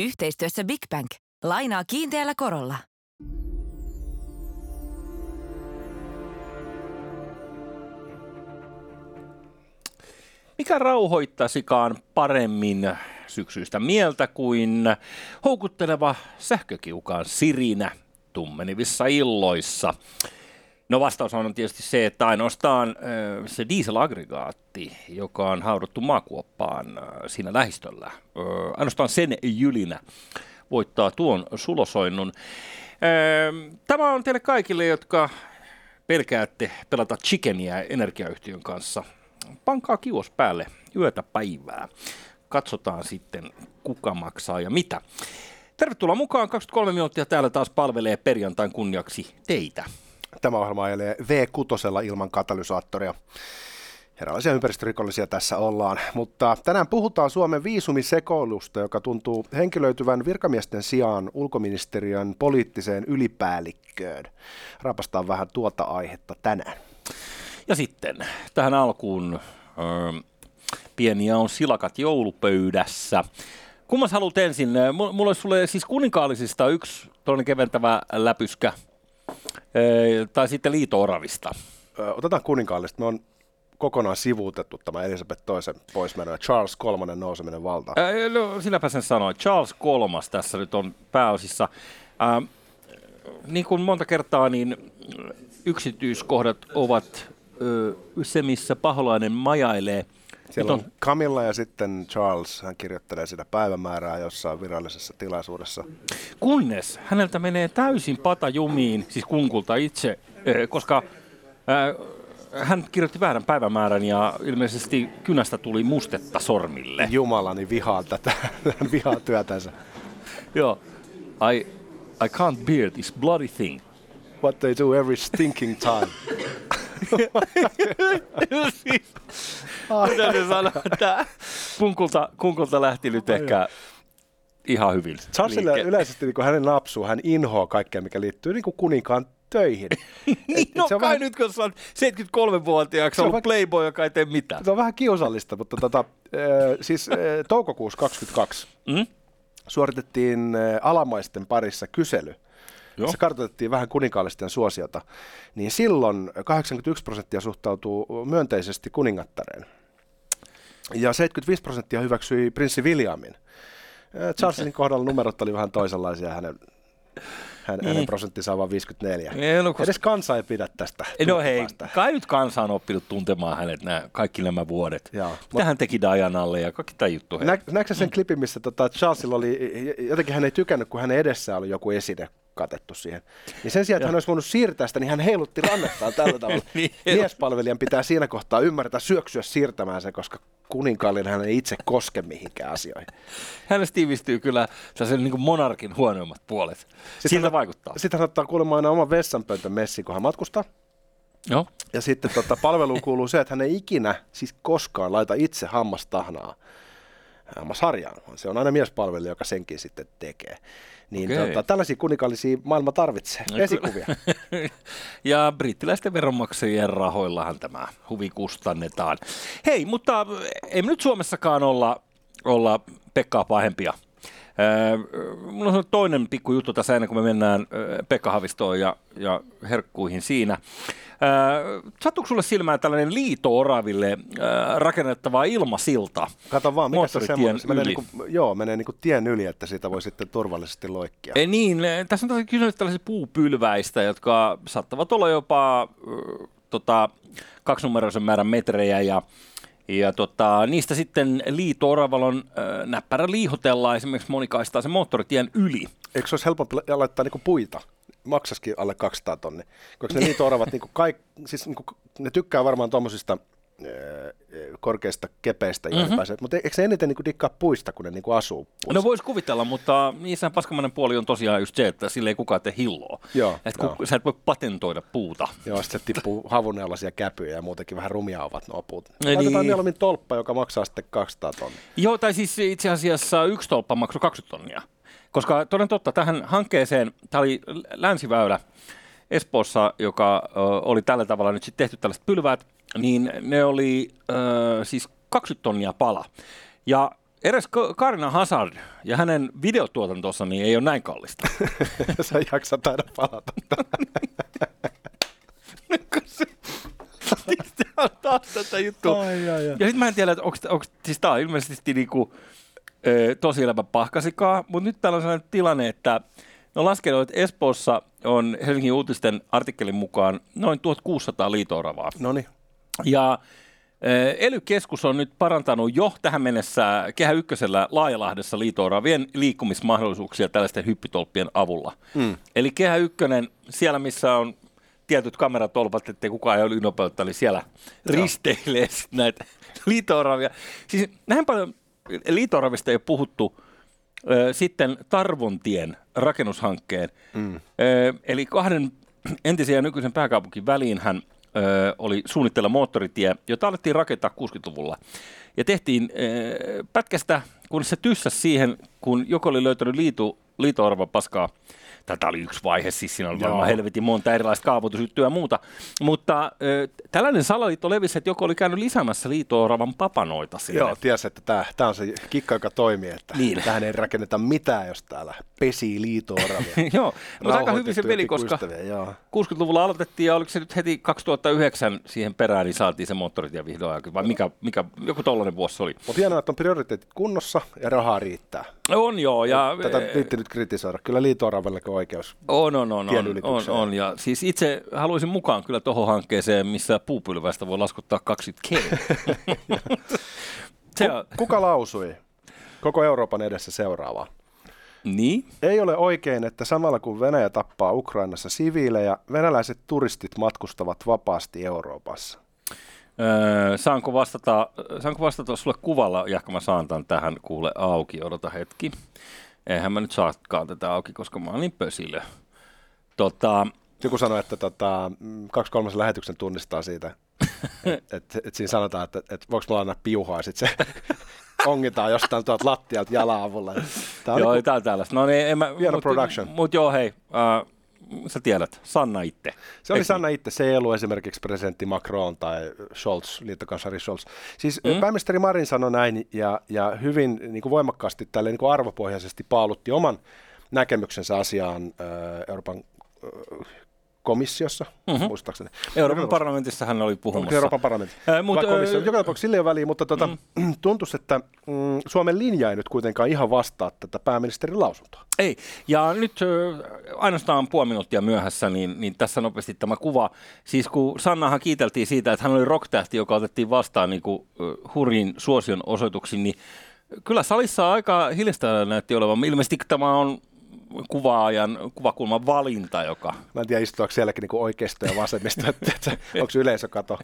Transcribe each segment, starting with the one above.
Yhteistyössä Big Bank. Lainaa kiinteällä korolla. Mikä rauhoittaisikaan paremmin syksyistä mieltä kuin houkutteleva sähkökiukaan sirinä tummenivissa illoissa? No vastaus on tietysti se, että ainoastaan se dieselaggregaatti, joka on hauduttu maakuoppaan siinä lähistöllä, ainoastaan sen jylinä voittaa tuon sulosoinnun. Tämä on teille kaikille, jotka pelkäätte pelata chickenia energiayhtiön kanssa. Pankaa kios päälle yötä päivää. Katsotaan sitten, kuka maksaa ja mitä. Tervetuloa mukaan. 23 minuuttia täällä taas palvelee perjantain kunniaksi teitä. Tämä ohjelma ajelee V6 ilman katalysaattoria. Erilaisia ympäristörikollisia tässä ollaan, mutta tänään puhutaan Suomen viisumisekoilusta, joka tuntuu henkilöityvän virkamiesten sijaan ulkoministeriön poliittiseen ylipäällikköön. Rapastaan vähän tuota aihetta tänään. Ja sitten tähän alkuun ö, pieniä on silakat joulupöydässä. Kummas haluat ensin? Mulla olisi sulle siis kuninkaallisista yksi toinen keventävä läpyskä, tai sitten liito-oravista. Otetaan kuninkaallista. Me on kokonaan sivuutettu tämä Elisabeth toisen poismeno ja Charles kolmannen nouseminen valtaan. no, sinäpä sen sanoin. Charles kolmas tässä nyt on pääosissa. Äh, niin kuin monta kertaa, niin yksityiskohdat ovat ö, se, missä paholainen majailee. Siellä on, Camilla ja sitten Charles, hän kirjoittelee sitä päivämäärää jossain virallisessa tilaisuudessa. Kunnes häneltä menee täysin pata jumiin, siis kunkulta itse, koska hän kirjoitti väärän päivämäärän ja ilmeisesti kynästä tuli mustetta sormille. Jumalani vihaa tätä, vihaa työtänsä. Joo, I, I can't bear this bloody thing. What they do every stinking time. siis, täytyy sanoa, että kunkulta, kunkulta lähti nyt ehkä ihan hyvin. Charlesille yleisesti niin hänen napsuu, hän inhoaa kaikkea, mikä liittyy niin kuin kuninkaan töihin. niin, no se on kai vähän... nyt, kun sä 73-vuotiaaksi ollut playboy, joka ei tee mitään. Se on vähän kiusallista, mutta tota, äh, siis äh, toukokuussa 22 mm? suoritettiin äh, alamaisten parissa kysely, Joo. se kartoitettiin vähän kuninkaallisten suosiota, niin silloin 81 prosenttia suhtautuu myönteisesti kuningattareen. Ja 75 prosenttia hyväksyi prinssi Williamin. Charlesin kohdalla numerot oli vähän toisenlaisia hänen hän, niin. hänen prosenttinsa on vain 54. Ei, no, koska... Edes kansa ei pidä tästä. No hei, kai nyt kansa on oppinut tuntemaan hänet nämä, kaikki nämä vuodet. Joo. Mitä hän teki Dianalle ja kaikki tämä juttu. Nä, näetkö sen mm. klipin, missä tota, Charlesilla oli, jotenkin hän ei tykännyt, kun hänen edessä oli joku esine katettu siihen. Niin sen sijaan, että hän olisi voinut siirtää sitä, niin hän heilutti rannettaan tällä tavalla. niin, Miespalvelijan pitää siinä kohtaa ymmärtää syöksyä siirtämään se, koska kuninkaallinen hän ei itse koske mihinkään asioihin. Hänestä tiivistyy kyllä sellaisen niin monarkin huonoimmat puolet. Sitten Siltä hän, vaikuttaa. Sitten hän ottaa kuulemma aina oman vessanpöntön messi, kun hän matkustaa. Joo. Ja sitten tota, palveluun kuuluu se, että hän ei ikinä, siis koskaan laita itse hammastahnaa hammasharjaan. Se on aina miespalvelija, joka senkin sitten tekee. Niin okay. tota, tällaisia kuninkaallisia maailma tarvitsee, no, esikuvia. ja brittiläisten veronmaksajien rahoillahan tämä huvi kustannetaan. Hei, mutta ei nyt Suomessakaan olla, olla Pekkaa pahempia. Mulla on toinen pikku juttu tässä ennen kuin me mennään Pekka Havistoon ja, ja herkkuihin siinä. Sattuuko sulle silmään tällainen liito-oraville rakennettava ilmasilta? Kato vaan, mikä se on semmoinen? Se menee, niin kuin, joo, menee niin kuin tien yli, että siitä voi sitten turvallisesti loikkia. E, niin, tässä on kysymys tällaisista puupylväistä, jotka saattavat olla jopa tota, kaksinumeroisen määrän metrejä ja ja tota, niistä sitten liito-oravalon äh, näppärä liihotellaan esimerkiksi monikaistaa sen moottoritien yli. Eikö se olisi helpompi laittaa niinku puita? Maksaskin alle 200 tonni. Koska ne liito-oravat, niinku kaik, siis niinku, ne tykkää varmaan tuommoisista korkeista kepeistä mm-hmm. mutta eikö se eniten niin dikkaa puista, kun ne niin asuu puissa? No voisi kuvitella, mutta niissä paskamainen puoli on tosiaan just se, että sille ei kukaan tee hilloa. Joo, että joo. sä et voi patentoida puuta. Joo, sitten se tippuu havunellaisia käpyjä ja muutenkin vähän rumia ovat nuo puut. Laitetaan niin. mieluummin tolppa, joka maksaa sitten 200 tonnia. Joo, tai siis itse asiassa yksi tolppa maksoi 20 tonnia. Koska toden totta, tähän hankkeeseen, tämä oli länsiväylä Espoossa, joka oli tällä tavalla nyt sitten tehty tällaiset pylväät, niin ne oli äh, siis 20 tonnia pala. Ja eräs Karina Hazard ja hänen videotuotantonsa niin ei ole näin kallista. Sä jaksat aina palata. Tämä on taas tätä juttua. Ai, ai, ai. Ja sitten mä en tiedä, että onko, onko siis tämä on ilmeisesti niinku, tosi elämä pahkasikaa, mutta nyt täällä on sellainen tilanne, että No laskenut, että Espoossa on Helsingin uutisten artikkelin mukaan noin 1600 liitooravaa. No Ja Ely-keskus on nyt parantanut jo tähän mennessä Kehä Ykkösellä Laajalahdessa liitooravien liikkumismahdollisuuksia tällaisten hyppitolppien avulla. Mm. Eli Kehä Ykkönen, siellä missä on tietyt kameratolpat, ettei kukaan ei ole ylinopeutta, niin siellä risteilee näitä liitooravia. Siis näin paljon liitooravista ei ole puhuttu sitten Tarvontien rakennushankkeen. Mm. Eli kahden entisen ja nykyisen pääkaupunkin väliin hän oli suunnitella moottoritie, jota alettiin rakentaa 60-luvulla. Ja tehtiin pätkästä, kun se tyssäsi siihen, kun joku oli löytänyt liitu, liitoarva paskaa Tätä oli yksi vaihe, siis siinä oli varmaan helvetin monta erilaista kaavoitusjuttuja ja muuta. Mutta äh, tällainen salaliitto levisi, että joku oli käynyt lisäämässä liito-oravan papanoita sinne. Joo, tiesi, että tämä, tämä on se kikka, joka toimii, että niin. tähän ei rakenneta mitään, jos täällä pesii liito-oravia. joo, mutta aika hyvin se veli, koska joo. 60-luvulla aloitettiin ja oliko se nyt heti 2009 siihen perään, niin saatiin se moottoritie vihdoin, vai mikä, mikä joku tollainen vuosi oli. Mutta hienoa, että on prioriteetit kunnossa ja rahaa riittää. On joo. Ja, Tätä viitti nyt kritisoida. Kyllä liito oikeus. On, on, on, on, on, on, ja siis itse haluaisin mukaan kyllä tuohon hankkeeseen, missä puupylvästä voi laskuttaa 20 k. Kuka lausui koko Euroopan edessä seuraavaa? Niin? Ei ole oikein, että samalla kun Venäjä tappaa Ukrainassa siviilejä, venäläiset turistit matkustavat vapaasti Euroopassa. Öö, saanko, vastata, saanko vastata sulle kuvalla, jahka mä saan tämän tähän kuule auki, odota hetki. Eihän mä nyt saakaan tätä auki, koska mä niin pösilö. Tota, Joku sanoi, että tota, kaksi kolmasen lähetyksen tunnistaa siitä, että et, et siinä sanotaan, että et, voiko mulla anna piuhaa, ja sitten se ongitaan jostain tuolta lattialta jalan avulla. Tämä on joo, niin, tämä on tällaista. No niin, en mä, mut, production. Mutta joo, hei, uh, sä tiedät, Sanna itse. Se oli Eikö Sanna itse, se ei ollut esimerkiksi presidentti Macron tai Scholz, liittokansari Scholz. Siis mm. pääministeri Marin sanoi näin ja, ja hyvin niin kuin voimakkaasti tälle niin kuin arvopohjaisesti paalutti oman näkemyksensä asiaan äh, Euroopan äh, komissiossa, mm-hmm. muistaakseni. Euroopan parlamentissa hän oli puhumassa. Euroopan parlamentissa. Äh, mutta, komissio, äh, joka tapauksessa sille ei väliä, mutta tuota, mm. tuntuisi, että mm, Suomen linja ei nyt kuitenkaan ihan vastaa tätä pääministerin lausuntoa. Ei, ja nyt äh, ainoastaan puoli minuuttia myöhässä, niin, niin tässä nopeasti tämä kuva. Siis kun Sannahan kiiteltiin siitä, että hän oli rocktähti, joka otettiin vastaan niin kuin, uh, hurjin suosion osoituksiin, niin kyllä salissa aika hiljasta näytti olevan. Ilmeisesti tämä on kuvaajan, kuvakulman valinta, joka... Mä en tiedä, istuuko sielläkin niin oikeisto ja vasemmista, että, että onko yleisökato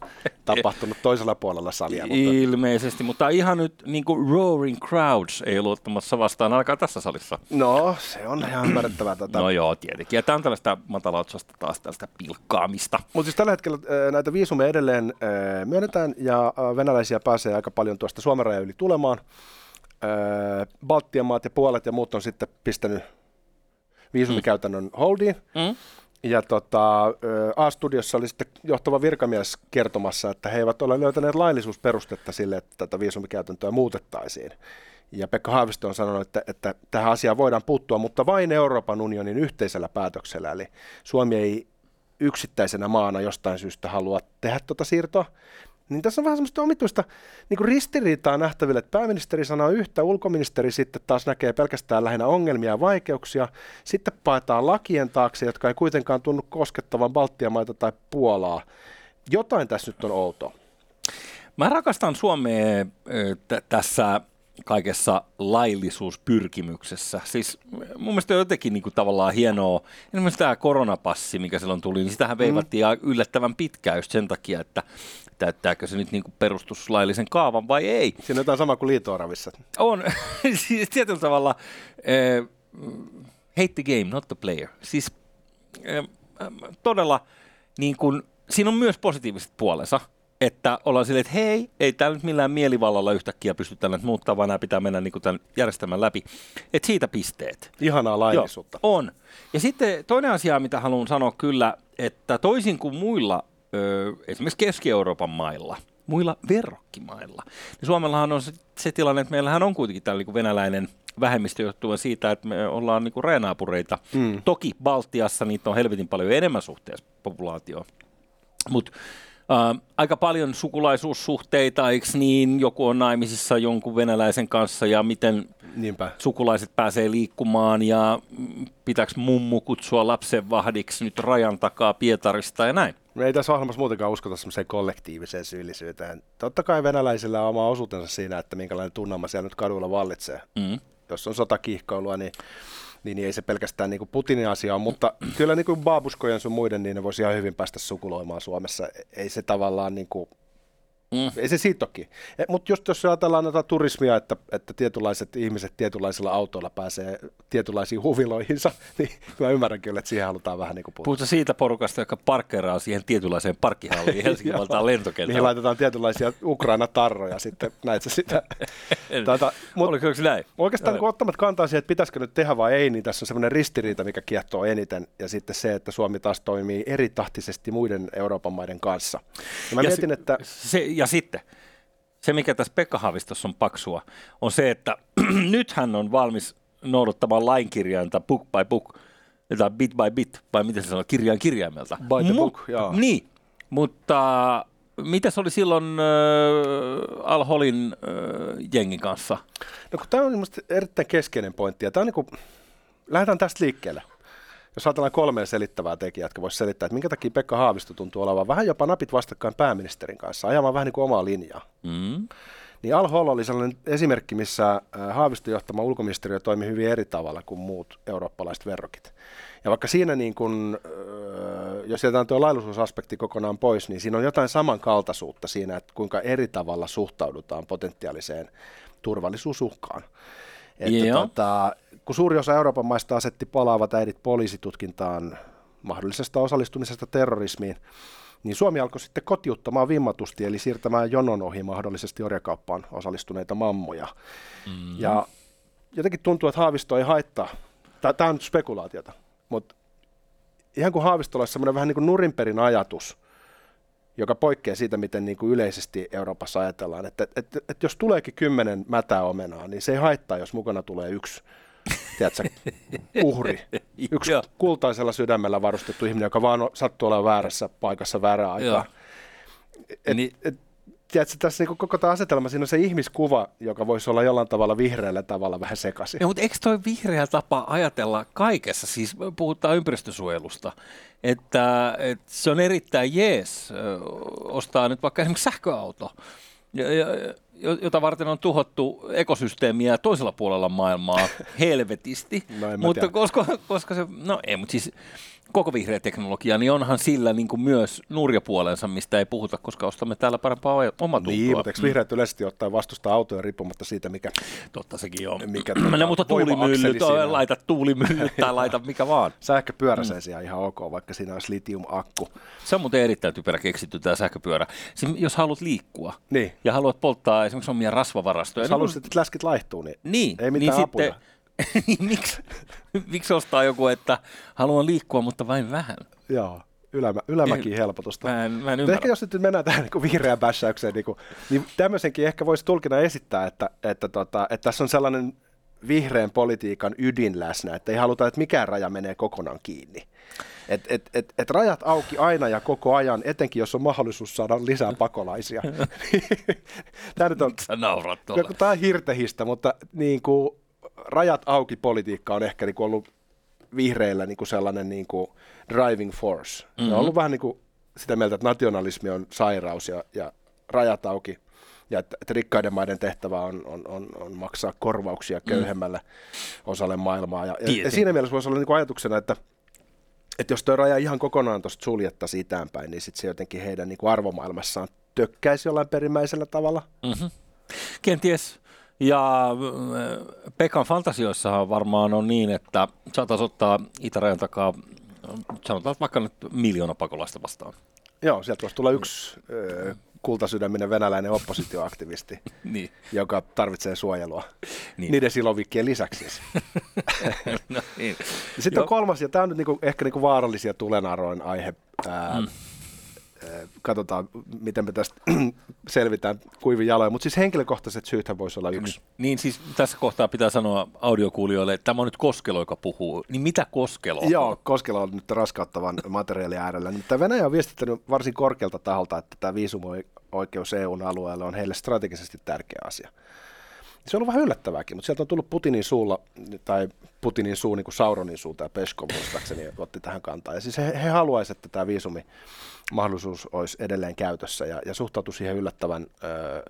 tapahtunut toisella puolella salia. Mutta... Ilmeisesti, mutta ihan nyt niin kuin roaring crowds ei ollut ottamassa vastaan ainakaan tässä salissa. No, se on ihan ymmärrettävää. Tätä. No joo, tietenkin. Ja tämä on tällaista matalaotsasta taas tällaista pilkkaamista. Mutta siis tällä hetkellä näitä viisumeja edelleen myönnetään ja venäläisiä pääsee aika paljon tuosta Suomen rajan yli tulemaan. Baltian maat ja Puolet ja muut on sitten pistänyt viisumikäytännön mm. holdiin. Mm. Ja tota, A-studiossa oli sitten johtava virkamies kertomassa, että he eivät ole löytäneet laillisuusperustetta sille, että tätä viisumikäytäntöä muutettaisiin. Ja Pekka Haavisto on sanonut, että, että tähän asiaan voidaan puuttua, mutta vain Euroopan unionin yhteisellä päätöksellä. Eli Suomi ei yksittäisenä maana jostain syystä halua tehdä tuota siirtoa. Niin tässä on vähän semmoista omituista niin kuin ristiriitaa nähtäville, että pääministeri sanoo yhtä, ulkoministeri sitten taas näkee pelkästään lähinnä ongelmia ja vaikeuksia. Sitten paetaan lakien taakse, jotka ei kuitenkaan tunnu koskettavan Baltian maita tai Puolaa. Jotain tässä nyt on outoa. Mä rakastan Suomea t- tässä kaikessa laillisuuspyrkimyksessä. Siis mun mielestä on jotenkin niin kuin tavallaan hienoa. Esimerkiksi tämä koronapassi, mikä silloin tuli, niin sitähän veivattiin mm. yllättävän pitkään just sen takia, että täyttääkö se nyt niin kuin perustuslaillisen kaavan vai ei. Siinä on jotain sama kuin liito On. siis tietyllä tavalla äh, hate the game, not the player. Siis äh, todella niin kuin, siinä on myös positiiviset puolensa että ollaan silleen, että hei, ei tämä nyt millään mielivallalla yhtäkkiä pysty tällä muuttaa, vaan nämä pitää mennä niin kuin tämän järjestelmän läpi. Että siitä pisteet. Ihanaa laillisuutta. Joo, on. Ja sitten toinen asia, mitä haluan sanoa kyllä, että toisin kuin muilla, esimerkiksi Keski-Euroopan mailla, muilla verrokkimailla. Niin Suomellahan on se, se tilanne, että meillähän on kuitenkin tällä niin venäläinen vähemmistö johtuen siitä, että me ollaan niin reenaapureita. Mm. Toki Baltiassa niitä on helvetin paljon enemmän suhteessa populaatioon. Mutta Uh, aika paljon sukulaisuussuhteita, eikö niin? Joku on naimisissa jonkun venäläisen kanssa ja miten Niinpä. sukulaiset pääsee liikkumaan ja pitääkö mummu kutsua lapsen vahdiksi nyt rajan takaa Pietarista ja näin. Me ei tässä ohjelmassa muutenkaan uskota semmoiseen kollektiiviseen syyllisyyteen. Totta kai venäläisillä on oma osuutensa siinä, että minkälainen tunnelma siellä nyt kadulla vallitsee. Mm. Jos on sotakiihkoilua, niin niin, niin ei se pelkästään niin kuin Putinin asia ole, mutta kyllä niin kuin Baabuskojen sun muiden, niin ne voisi ihan hyvin päästä sukuloimaan Suomessa. Ei se tavallaan niin kuin Mm. Ei se siitä toki. E, Mutta just jos ajatellaan näitä turismia, että, että tietynlaiset ihmiset tietynlaisilla autoilla pääsee tietynlaisiin huviloihinsa, niin mä ymmärrän kyllä, että siihen halutaan vähän niin kuin puhua. siitä porukasta, joka parkkeraa siihen tietynlaiseen parkkihalliin Helsingin valtaan lentokentällä. Mihin laitetaan tietynlaisia Ukraina-tarroja sitten, näit sä sitä. Tätä, mut, Oliko se näin? Oikeastaan kun ottamat kantaa siihen, että pitäisikö nyt tehdä vai ei, niin tässä on semmoinen ristiriita, mikä kiehtoo eniten, ja sitten se, että Suomi taas toimii eritahtisesti muiden Euroopan maiden kanssa. Ja mä ja mietin, se, että... Se, ja sitten se, mikä tässä Pekka Haavistossa on paksua, on se, että nyt hän on valmis noudattamaan lainkirjainta book by book, tai bit by bit, vai miten se sanoo, kirjain kirjaimelta. By the Mu- book, joo. Niin, mutta mitä se oli silloin äh, Al-Holin äh, jengin kanssa? No kun tämä on erittäin keskeinen pointti, ja tämä on niin kuin, lähdetään tästä liikkeelle jos ajatellaan kolmea selittävää tekijää, jotka voisi selittää, että minkä takia Pekka Haavisto tuntuu olevan vähän jopa napit vastakkain pääministerin kanssa, ajamaan vähän niin kuin omaa linjaa. Mm. Niin Al oli sellainen esimerkki, missä äh, Haavisto johtama ulkoministeriö toimi hyvin eri tavalla kuin muut eurooppalaiset verrokit. Ja vaikka siinä, niin kun, äh, jos jätetään tuo laillisuusaspekti kokonaan pois, niin siinä on jotain samankaltaisuutta siinä, että kuinka eri tavalla suhtaudutaan potentiaaliseen turvallisuusuhkaan. Että tota, kun suuri osa Euroopan maista asetti palaavat äidit poliisitutkintaan mahdollisesta osallistumisesta terrorismiin, niin Suomi alkoi sitten kotiuttamaan vimmatusti, eli siirtämään jonon ohi mahdollisesti orjakauppaan osallistuneita mammoja. Mm. Ja jotenkin tuntuu, että Haavisto ei haittaa. Tämä on spekulaatiota, mutta ihan kuin Haavistolla olisi semmoinen vähän niin kuin nurinperin ajatus, joka poikkeaa siitä, miten niin kuin yleisesti Euroopassa ajatellaan. Että, että, että, että jos tuleekin kymmenen mätää omenaa, niin se ei haittaa, jos mukana tulee yksi tiedätkö, uhri. Yksi kultaisella sydämellä varustettu ihminen, joka vaan sattuu olemaan väärässä paikassa väärään aikaan. Et, niin. et, tiedätkö, tässä niin koko tämä asetelma, siinä on se ihmiskuva, joka voisi olla jollain tavalla vihreällä tavalla vähän sekaisin. Ja, mutta eikö toi vihreä tapa ajatella kaikessa, siis puhutaan ympäristösuojelusta, että, että se on erittäin jees ostaa nyt vaikka esimerkiksi sähköauto, ja, ja, jota varten on tuhottu ekosysteemiä toisella puolella maailmaa helvetisti. No, mutta koska, koska se, no ei, mutta siis koko vihreä teknologia, niin onhan sillä niin kuin myös nurjapuolensa, mistä ei puhuta, koska ostamme täällä parempaa omatuntoa. Niin, mutta eikö vihreät yleisesti ottaen vastustaa autoja riippumatta siitä, mikä... Totta sekin on. Mikä, tuota, no, mutta tuulimyllyt, laita tuulimyllyt tai laita mikä vaan. Sähköpyörä mm. se ihan ok, vaikka siinä olisi litium-akku. Se on muuten erittäin typerä keksitty tämä sähköpyörä. Siis, jos haluat liikkua niin. ja haluat polttaa esimerkiksi omia rasvavarastoja. Jos niin, haluaisit, että läskit laihtuu, niin, niin ei mitään niin apuja. Sitten, niin miksi, miksi ostaa joku, että haluan liikkua, mutta vain vähän? Joo, ylämä, ylämäkin en, helpotusta. Mä en, mä en ehkä jos nyt mennään tähän niin vihreään bässäykseen, niin, kuin, niin tämmöisenkin ehkä voisi tulkina esittää, että, että, tota, että tässä on sellainen vihreän politiikan ydin läsnä, että ei haluta, että mikään raja menee kokonaan kiinni. Et, et, et, et rajat auki aina ja koko ajan, etenkin jos on mahdollisuus saada lisää pakolaisia. Tämä nyt on, Tämä on hirtehistä, mutta niin kuin, rajat auki politiikka on ehkä niin kuin ollut vihreillä niin kuin sellainen niin kuin driving force. Mm-hmm. Ne on mhm. ollut vähän niin kuin sitä mieltä, että nationalismi on sairaus ja, ja rajat auki ja että, että rikkaiden maiden tehtävä on, on, on, on maksaa korvauksia mm. köyhemmälle mm. osalle maailmaa. Ja, ja, ja siinä mielessä voisi olla niin kuin ajatuksena, että, että jos tuo raja ihan kokonaan tuosta suljettaisiin sitäänpäin, niin sitten se jotenkin heidän niin kuin arvomaailmassaan tökkäisi jollain perimmäisellä tavalla. Mm-hmm. Kenties ja äh, Pekan fantasioissahan varmaan on niin, että saataisiin ottaa itärajan takaa, sanotaan vaikka nyt miljoona pakolaista vastaan. Joo, sieltä voisi tulla yksi äh, kultasydäminen venäläinen oppositioaktivisti, niin. joka tarvitsee suojelua. Niin. Niiden silovikkien lisäksi siis. no, niin. Sitten on kolmas, ja tämä on nyt niinku, ehkä niinku vaarallisia tulenarroin aihe. Ää, mm. Katsotaan, miten me tästä selvitään kuivin jaloin. Mutta siis henkilökohtaiset syythän voisi olla yksi. Niin, niin siis tässä kohtaa pitää sanoa audiokuulijoille, että tämä on nyt Koskelo, joka puhuu. Niin mitä Koskelo on? Joo, Koskelo on nyt raskauttavan materiaalin äärellä. Mutta Venäjä on viestittänyt varsin korkealta taholta, että tämä viisumoikeus EUn alueelle on heille strategisesti tärkeä asia. Se on ollut vähän yllättävääkin, mutta sieltä on tullut Putinin suulla, tai Putinin suu, niin kuin Sauronin suu, tai Peskov muistaakseni, otti tähän kantaa. Ja siis he, he haluaisivat, että tämä viisumi mahdollisuus olisi edelleen käytössä ja, ja suhtautui siihen yllättävän ö, ö,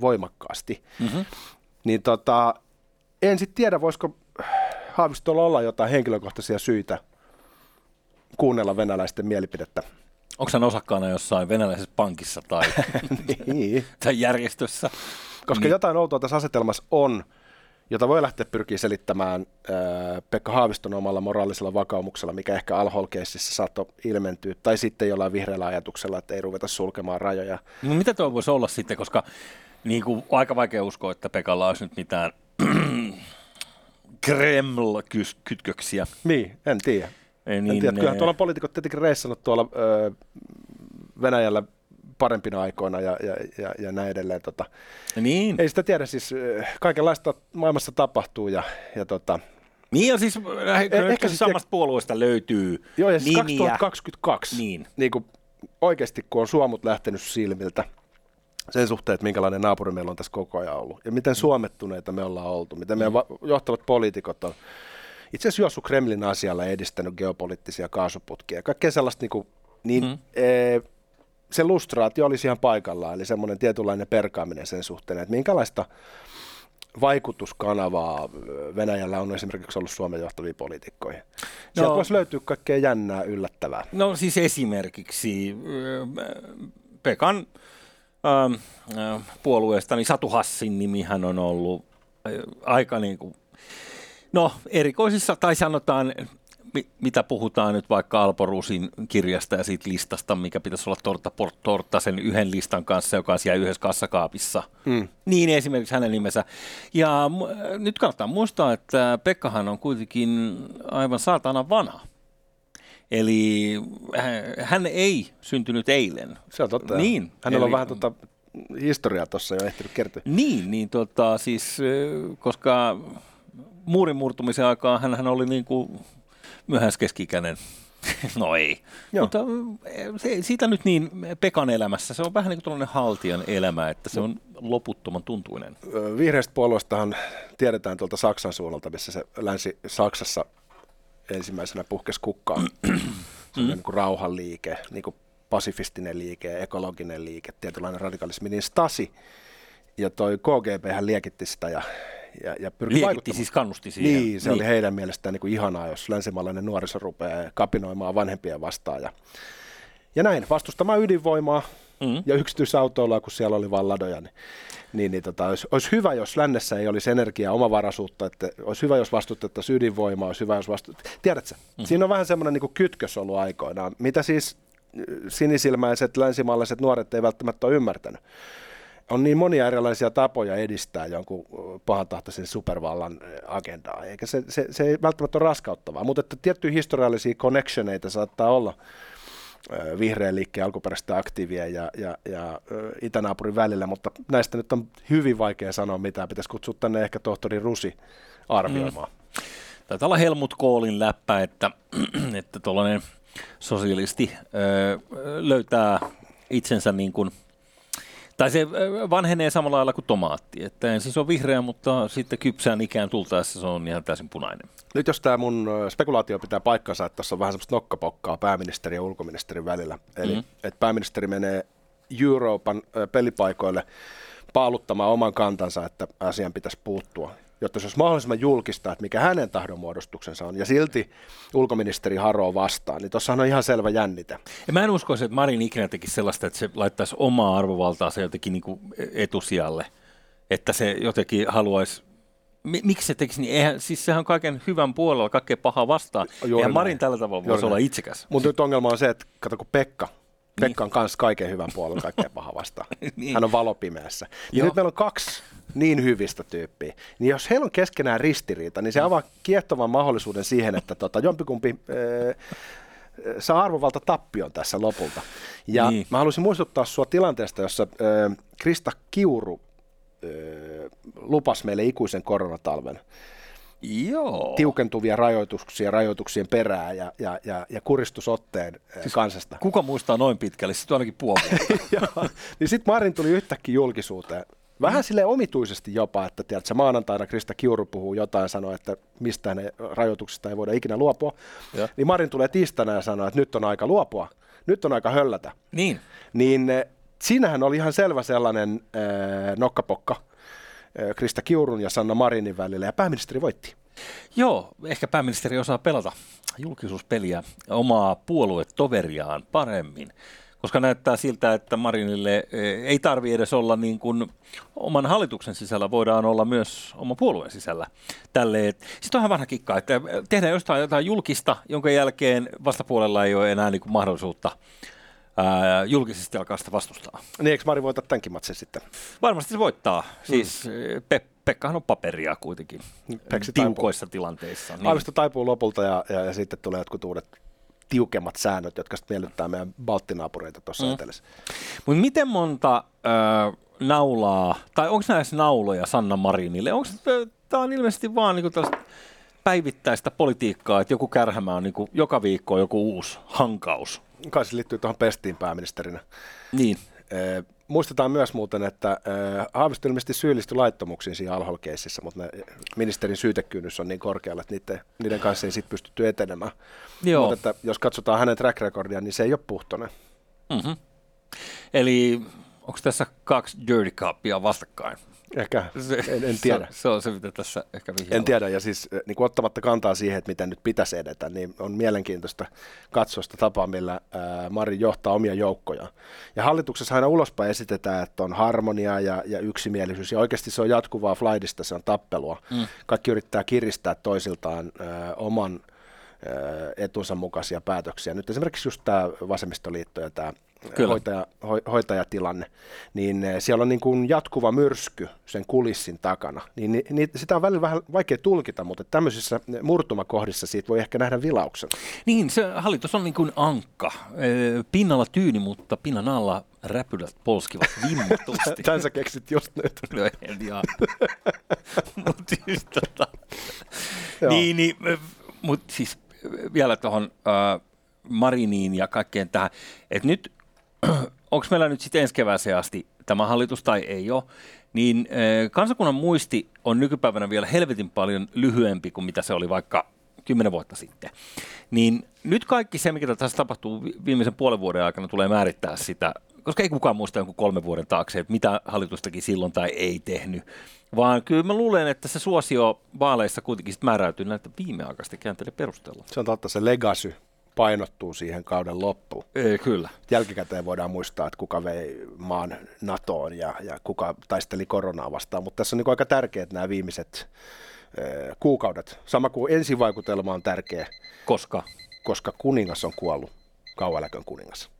voimakkaasti. Mm-hmm. Niin tota, en sitten tiedä, voisiko Haavistolla olla jotain henkilökohtaisia syitä kuunnella venäläisten mielipidettä. Onko hän osakkaana jossain venäläisessä pankissa tai, niin. tai järjestössä? Koska niin. jotain outoa tässä asetelmassa on, jota voi lähteä pyrkiä selittämään äh, Pekka Haaviston omalla moraalisella vakaumuksella, mikä ehkä al saattoi ilmentyä, tai sitten jollain vihreällä ajatuksella, että ei ruveta sulkemaan rajoja. No mitä tuo voisi olla sitten, koska niin kuin, aika vaikea uskoa, että Pekalla olisi nyt mitään Kreml-kytköksiä. Niin, en tiedä. Ei, niin, en tiedä. Kyllähän tuolla poliitikot tietenkin reissannut tuolla ö, Venäjällä parempina aikoina ja, ja, ja, ja näin edelleen. Tota, niin. Ei sitä tiedä, siis kaikenlaista maailmassa tapahtuu ja, ja tota, niin ja siis eh, ehkä siis samasta te... puolueesta löytyy Joo, ja siis 2022, niin. Niin kuin oikeasti kun on Suomut lähtenyt silmiltä sen suhteen, että minkälainen naapuri meillä on tässä koko ajan ollut ja miten suomettuneita me ollaan oltu, miten meidän mm. johtavat poliitikot on itse asiassa juossut Kremlin asialla edistänyt geopoliittisia kaasuputkia, kaikkea sellaista niin, kuin, niin mm. e, se lustraatio olisi ihan paikallaan, eli semmoinen tietynlainen perkaaminen sen suhteen, että minkälaista vaikutuskanavaa Venäjällä on esimerkiksi ollut Suomen johtaviin poliitikkoihin. Sieltä no, voisi löytyä kaikkea jännää, yllättävää. No siis esimerkiksi Pekan äh, puolueesta, niin Satu Hassin nimihän on ollut aika niin kuin, no erikoisissa, tai sanotaan mitä puhutaan nyt vaikka Alpo Rusin kirjasta ja siitä listasta, mikä pitäisi olla torta torta sen yhden listan kanssa, joka on siellä yhdessä kassakaapissa. Mm. Niin esimerkiksi hänen nimensä. Ja m- nyt kannattaa muistaa, että Pekkahan on kuitenkin aivan saatana vanha. Eli hän ei syntynyt eilen. Se on totta. Niin. Hänellä eli, on vähän tota historiaa tuossa jo ehtinyt kertoa. Niin, niin tota, siis, koska muurin murtumisen aikaan hän oli niin kuin myöhäiskeskikäinen. No ei. Joo. Mutta eh, se, siitä nyt niin Pekan elämässä, se on vähän niin kuin haltijan elämä, että se on loputtoman tuntuinen. Vihreästä puolueestahan tiedetään tuolta Saksan suunnalta, missä se Länsi-Saksassa ensimmäisenä puhkesi kukkaan. se on niin kuin rauhanliike, niin kuin pasifistinen liike, ekologinen liike, tietynlainen radikalismi, niin Stasi ja toi KGB hän liekitti sitä ja ja, ja pyrki vaikuttamaan. siis kannusti siihen. Niin, se niin. oli heidän mielestään niin kuin ihanaa, jos länsimaalainen nuoriso rupeaa kapinoimaan vanhempia vastaan. Ja, ja näin, vastustamaan ydinvoimaa mm. ja yksityisautoilua, kun siellä oli vain ladoja. Niin, niin, niin tota, olisi, olisi, hyvä, jos lännessä ei olisi energiaa, omavaraisuutta, että olisi hyvä, jos vastustettaisiin ydinvoimaa, olisi hyvä, jos vastustettaisiin. Tiedätkö, mm. siinä on vähän semmoinen niin kytkös ollut aikoinaan, mitä siis sinisilmäiset länsimaalaiset nuoret ei välttämättä ole ymmärtänyt on niin monia erilaisia tapoja edistää jonkun pahantahtoisen supervallan agendaa, eikä se, se, se ei välttämättä ole raskauttavaa, mutta että tiettyjä historiallisia connectioneita saattaa olla vihreän liikkeen alkuperäistä aktiivia ja, ja, ja itänaapurin välillä, mutta näistä nyt on hyvin vaikea sanoa mitään. Pitäisi kutsua tänne ehkä tohtori Rusi arvioimaan. Mm. Taitaa olla Helmut Koolin läppä, että, että sosialisti ö, löytää itsensä niin kuin – tai se vanhenee samalla lailla kuin tomaatti. Että ensin se on vihreä, mutta sitten kypsään ikään tultaessa se on ihan täysin punainen. Nyt jos tämä mun spekulaatio pitää paikkansa, että tässä on vähän semmoista nokkapokkaa pääministeri ja ulkoministerin välillä. Eli mm-hmm. että pääministeri menee Euroopan pelipaikoille paaluttamaan oman kantansa, että asian pitäisi puuttua jotta se olisi mahdollisimman julkista, että mikä hänen tahdonmuodostuksensa on, ja silti ulkoministeri haroo vastaan, niin tuossahan on ihan selvä jännite. Ja mä en usko, että Marin ikinä tekisi sellaista, että se laittaisi omaa arvovaltaa se jotenkin niin kuin etusijalle, että se jotenkin haluaisi miksi se tekisi niin? Eihän, siis sehän on kaiken hyvän puolella, kaikkea pahaa vastaan. Eihän Marin tällä tavalla voisi olla itsekäs. Mutta nyt ongelma on se, että kato kun Pekka, Pekka on kanssa kaiken hyvän puolella, kaikkea pahaa vastaan. niin. Hän on valopimeässä. Ja nyt meillä on kaksi niin hyvistä tyyppiä. Niin jos heillä on keskenään ristiriita, niin se avaa kiehtovan mahdollisuuden siihen, että tota, jompikumpi... Ee, saa arvovalta tappion tässä lopulta. Ja niin. mä haluaisin muistuttaa sua tilanteesta, jossa äh, Krista Kiuru äh, lupasi meille ikuisen koronatalven. Joo. tiukentuvia rajoituksia rajoituksien perää ja, ja, ja, ja kuristusotteen siis kansasta. Kuka muistaa noin pitkälle? Sitten ainakin puoli Niin sitten Marin tuli yhtäkkiä julkisuuteen. Vähän sille omituisesti jopa, että tiedätkö, maanantaina Krista Kiuru puhuu jotain, sanoo, että mistään ne rajoituksista ei voida ikinä luopua. Ja. Niin Marin tulee tiistaina ja sanoo, että nyt on aika luopua, nyt on aika höllätä. Niin. Niin eh, siinähän oli ihan selvä sellainen äh, nokkapokka Krista Kiurun ja Sanna Marinin välillä, ja pääministeri voitti. Joo, ehkä pääministeri osaa pelata julkisuuspeliä omaa puoluetoveriaan paremmin koska näyttää siltä, että Marinille ei tarvi edes olla niin kuin oman hallituksen sisällä, voidaan olla myös oman puolueen sisällä. Tälle. Sitten on ihan vanha kikka, että tehdään jostain jotain julkista, jonka jälkeen vastapuolella ei ole enää niin kuin mahdollisuutta ää, julkisesti alkaa sitä vastustaa. Niin, eikö Mari voita tämänkin matsin sitten? Varmasti se voittaa. Siis mm. Pe- Pekkahan on paperia kuitenkin Peksi tiukoissa taipuu. tilanteissa. Niin. Aavisto taipuu lopulta ja, ja, ja sitten tulee jotkut uudet tiukemmat säännöt, jotka sitten miellyttää meidän balttinaapureita tuossa mm. etelässä. Mutta miten monta ö, naulaa, tai onko näissä nauloja Sanna Marinille? Onko tämä on ilmeisesti vaan niinku päivittäistä politiikkaa, että joku kärhämä on niinku joka viikko joku uusi hankaus? Kai se liittyy tuohon pestiin pääministerinä. Niin. E, muistetaan myös muuten, että e, Haavisto ilmeisesti syyllistyi laittomuksiin siinä al mutta ne, ministerin syytekynnys on niin korkealla, että niiden, niiden kanssa ei sitten pystytty etenemään. Joo. Mutta että jos katsotaan hänen track recordia, niin se ei ole puhtoinen. Mm-hmm. Eli onko tässä kaksi dirty cupia vastakkain? Ehkä, se, en, en tiedä. Se, se on se, mitä tässä ehkä vihjalla. En tiedä, ja siis eh, niin kuin ottamatta kantaa siihen, että miten nyt pitäisi edetä, niin on mielenkiintoista katsoa sitä tapaa, millä ää, Mari johtaa omia joukkoja. Ja hallituksessa aina ulospäin esitetään, että on harmonia ja, ja yksimielisyys, ja oikeasti se on jatkuvaa flightista, se on tappelua. Mm. Kaikki yrittää kiristää toisiltaan ää, oman etunsa mukaisia päätöksiä. Nyt esimerkiksi just tämä vasemmistoliitto ja tämä hoitaja, ho, hoitajatilanne, niin siellä on niin kuin jatkuva myrsky sen kulissin takana. Niin, niin, sitä on välillä vähän vaikea tulkita, mutta tämmöisissä murtumakohdissa siitä voi ehkä nähdä vilauksen. Niin, se hallitus on niin kuin ankka. Pinnalla tyyni, mutta pinnan alla räpylät polskivat vimmatusti. Tän sä keksit just nyt. No en Mutta siis tota... niin, niin, mutta siis vielä tuohon äh, Mariniin ja kaikkeen tähän, että nyt, onko meillä nyt sitten ensi kevääseen asti tämä hallitus tai ei ole, niin äh, kansakunnan muisti on nykypäivänä vielä helvetin paljon lyhyempi kuin mitä se oli vaikka kymmenen vuotta sitten. Niin nyt kaikki se, mikä tässä tapahtuu viimeisen puolen vuoden aikana, tulee määrittää sitä, koska ei kukaan muista jonkun kolmen vuoden taakse, että mitä hallitus teki silloin tai ei tehnyt. Vaan kyllä mä luulen, että se suosio vaaleissa kuitenkin sit määräytyy näitä viimeaikaisten käänteiden perusteella. Se on totta, se legacy painottuu siihen kauden loppuun. Ei, kyllä. Jälkikäteen voidaan muistaa, että kuka vei maan NATOon ja, ja kuka taisteli koronaa vastaan, mutta tässä on niin aika tärkeät nämä viimeiset äh, kuukaudet. Sama kuin ensivaikutelma on tärkeä. Koska? Koska kuningas on kuollut, kaualäkön kuningas.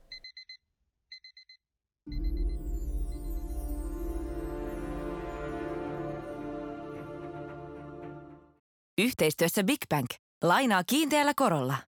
Yhteistyössä Big Bank. Lainaa kiinteällä korolla.